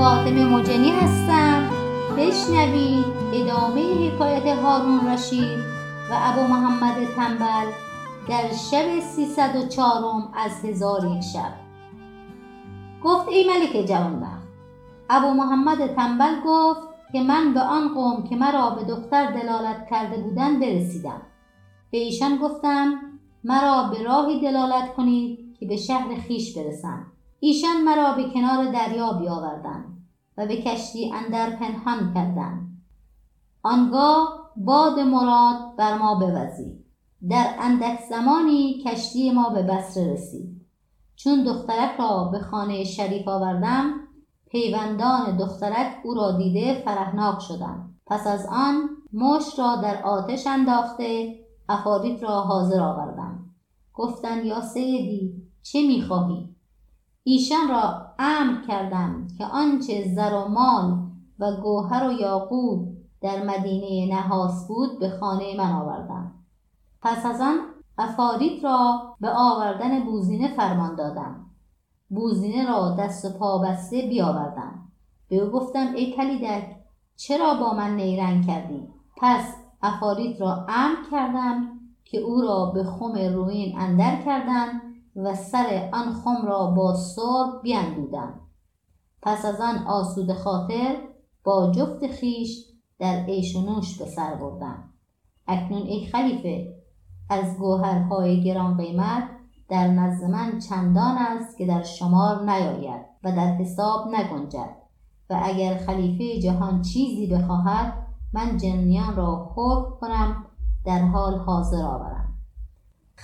زوجنی هستم. بشنوید ادامه حکایت هارون رشید و ابو محمد تنبل در شب سیصد و چهارم از هزار یک شب. گفت ای ملک جوانبخت. ابو محمد تنبل گفت که من به آن قوم که مرا به دختر دلالت کرده بودند برسیدم. به ایشان گفتم مرا به راهی دلالت کنید که به شهر خیش برسم. ایشان مرا به کنار دریا بیاوردند و به کشتی اندر پنهان کردند. آنگاه باد مراد بر ما بوزید. در اندک زمانی کشتی ما به بصره رسید. چون دخترک را به خانه شریف آوردم پیوندان دخترک او را دیده فرهناک شدند پس از آن مشت را در آتش انداخته افاریت را حاضر آوردم. گفتند یا سیدی چه می‌خواهی؟ ایشان را امر کردم که آنچه زر و مال و گوهر و یاقوت در مدینه نحاس بود به خانه من آوردم. پس از آن افاریت را به آوردن بوزینه فرمان دادم. بوزینه را دست و پا بسته بیاوردم. به او گفتم ای پلیدک چرا با من نیرنگ کردی؟ پس افاریت را امر کردم که او را به خم روین اندر کردند و سر آن خم را با سرب بیندودم پس از آن آسود خاطر با جفت خیش در عیش و نوش به سر بردم اکنون ای خلیفه از گوهرهای گران قیمت در نزد من چندان است که در شمار نیاید و در حساب نگنجد. و اگر خلیفه جهان چیزی بخواهد من جنیان را حکم کنم در حال حاضر آورم.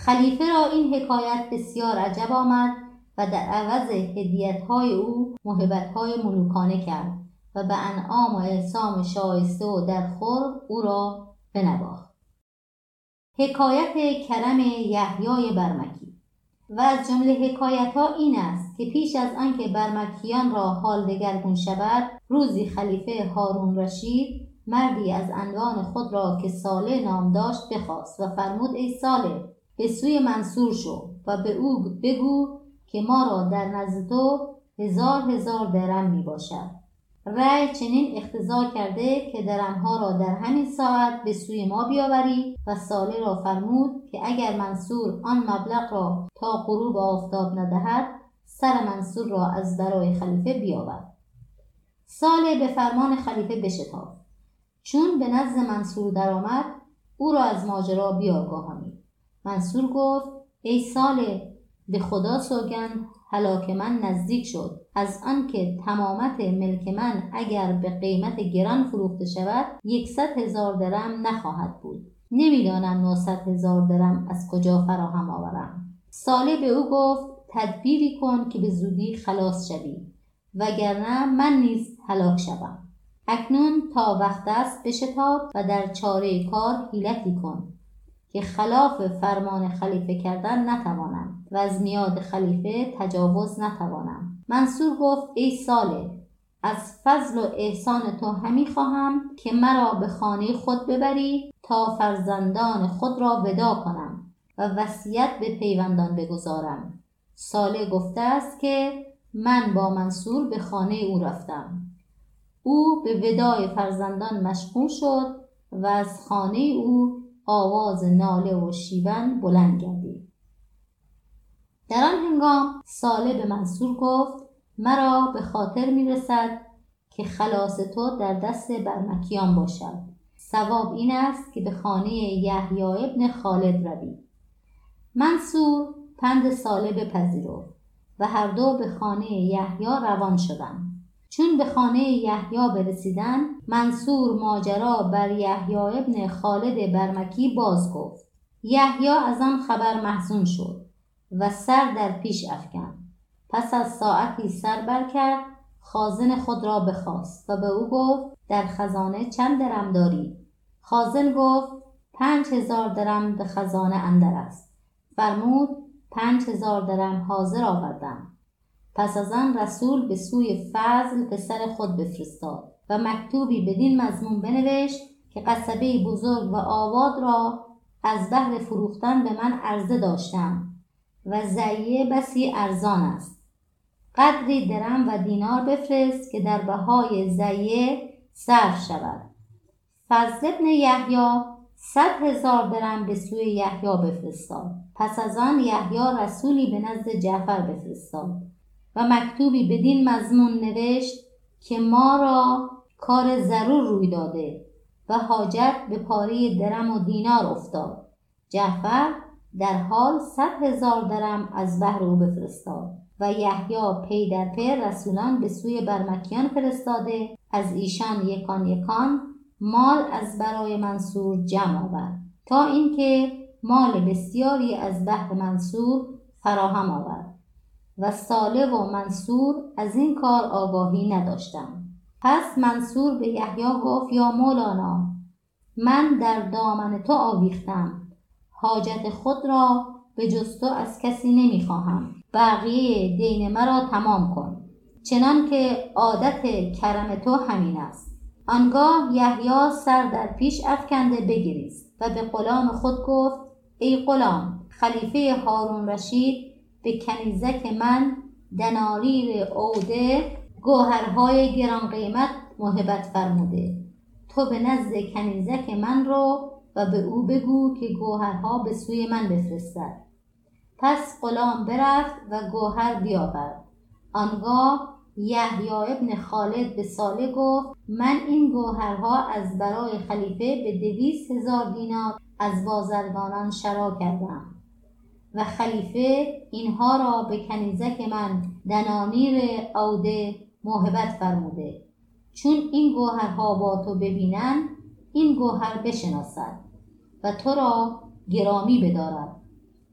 خلیفه را این حکایت بسیار عجب آمد و در عوض های او های ملوکانه کرد و به انعام و احسام شایسته و در خور او را بنواخت. حکایت کرم یحیای برمکی. و از جمله حکایت ها این است که پیش از آنکه برمکیان را حال دگرگون شود روزی خلیفه هارون رشید مردی از انوان خود را که ساله نام داشت بخواست و فرمود ای ساله به سوی منصور شو و به او بگو که ما را در نزد تو هزار هزار درم می باشد. رأی چنین اختزار کرده که درمها را در همین ساعت به سوی ما بیاوری و ساله را فرمود که اگر منصور آن مبلغ را تا غروب آفتاب ندهد سر منصور را از برای خلیفه بیاورد. ساله به فرمان خلیفه بشتافت. چون به نزد منصور درآمد او را از ماجرا بیاگاهانید منصور گفت ای ساله به خدا سوگند هلاک من نزدیک شد. از آنکه تمامت ملک من اگر به قیمت گران فروخته شود یکصد هزار درم نخواهد بود. نمی‌دانم نهصد هزار درم از کجا فراهم آورم. ساله به او گفت تدبیری کن که به زودی خلاص شوی وگرنه من نیز هلاک شوم. اکنون تا وقت است بشتاب و در چاره کار حیلتی کن. که خلاف فرمان خلیفه کردن نتوانم و از میاد خلیفه تجاوز نتوانم. منصور گفت ای ساله از فضل و احسان تو همی خواهم که مرا به خانه خود ببری تا فرزندان خود را ودا کنم و وصیت به پیوندان بگذارم. ساله گفته است که من با منصور به خانه او رفتم. او به ودای فرزندان مشغول شد و از خانه او آواز ناله و شیون بلند گردید. در آن هنگام ساله به منصور گفت مرا به خاطر می رسد که خلاص تو در دست برمکیان باشد سواب این است که به خانه یحیی ابن خالد روی. منصور پند ساله بپذیرفت و هر دو به خانه یحیی روان شدند. چون به خانه یحیی برسیدن منصور ماجرا بر یحیی ابن خالد برمکی باز گفت. یحیی از آن خبر محزون شد و سر در پیش افکن پس از ساعتی سر بر کرد خازن خود را بخواست و به او گفت در خزانه چند درم داری؟ خازن گفت پنج هزار درم به خزانه اندر است. فرمود پنج هزار درم حاضر آوردم. پس از آن رسول به سوی فضل پسر خود بفرستاد و مکتوبی بدین مضمون بنوشت که قصبه بزرگ و آباد را از بهر فروختن به من عرضه داشتم و زعیه بسی ارزان است. قدری درم و دینار بفرست که در بهای زیه صرف شود. فضل ابن یحیی صد هزار درم به سوی یحیی بفرستاد. پس از آن یحیی رسولی به نزد جعفر بفرستاد. و مکتوبی بدین مضمون نوشت که ما را کار ضرور روی داده و حاجت به پاره درم و دینار افتاد. جعفر در حال صد هزار درم از بهر او بفرستاد و یحیی پی در پی رسولان به سوی برمکیان فرستاده. از ایشان یکان یکان مال از برای منصور جمع آورد. تا اینکه مال بسیاری از بهر منصور فراهم آورد. و ساله و منصور از این کار آگاهی نداشتم. پس منصور به یحیی گفت یا مولانا من در دامن تو آویختم. حاجت خود را به جز تو از کسی نمی‌خواهم. بقیه دین مرا تمام کن. چنان که عادت کرم تو همین است. آنگاه یحیی سر در پیش افکنده بگریست و به غلام خود گفت ای غلام خلیفه هارون رشید به کنیزک من دناریر عوده گوهرهای گران قیمت محبت فرموده. تو به نزد کنیزک من رو و به او بگو که گوهرها به سوی من بفرستد. پس غلام برفت و گوهر بیاورد. آنگاه یحیی ابن خالد به ساله گفت من این گوهرها از برای خلیفه به دویست هزار دینار از بازرگانان شرا کردم. و خلیفه اینها را به کنیزک من دنانیر عوده محبت فرموده. چون این گوهرها با تو ببینند این گوهر بشناسد و تو را گرامی بدارد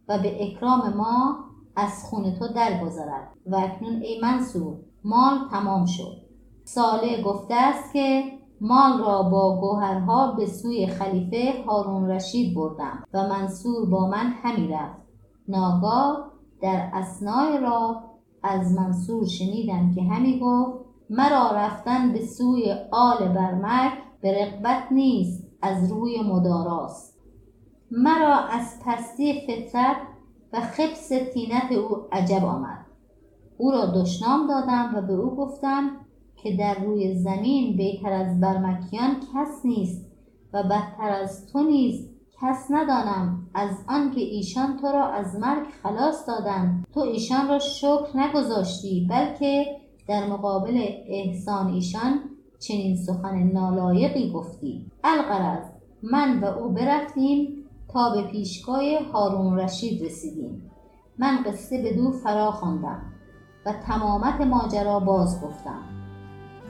و به اکرام ما از خون تو درگذرد. و اکنون ای منصور مال تمام شد. ساله گفته است که مال را با گوهرها به سوی خلیفه هارون رشید بردم و منصور با من همی رفت. ناگاه در اسنای را از منصور شنیدم که همی گفت مرا رفتن به سوی آل برمک به رقبت نیست از روی مداراست. مرا از پستی فطرت و خبس تینت او عجب آمد. او را دشنام دادم و به او گفتم که در روی زمین بهتر از برمکیان کس نیست و بدتر از تو نیز کس ندانم از آنکه ایشان تو را از مرگ خلاص دادند. تو ایشان را شکر نگذاشتی بلکه در مقابل احسان ایشان چنین سخن نالایقی گفتی. القرض من و او برفتیم تا به پیشگاه هارون رشید رسیدیم. من قصه به دو فرا خواندم و تمامت ماجرا باز گفتم.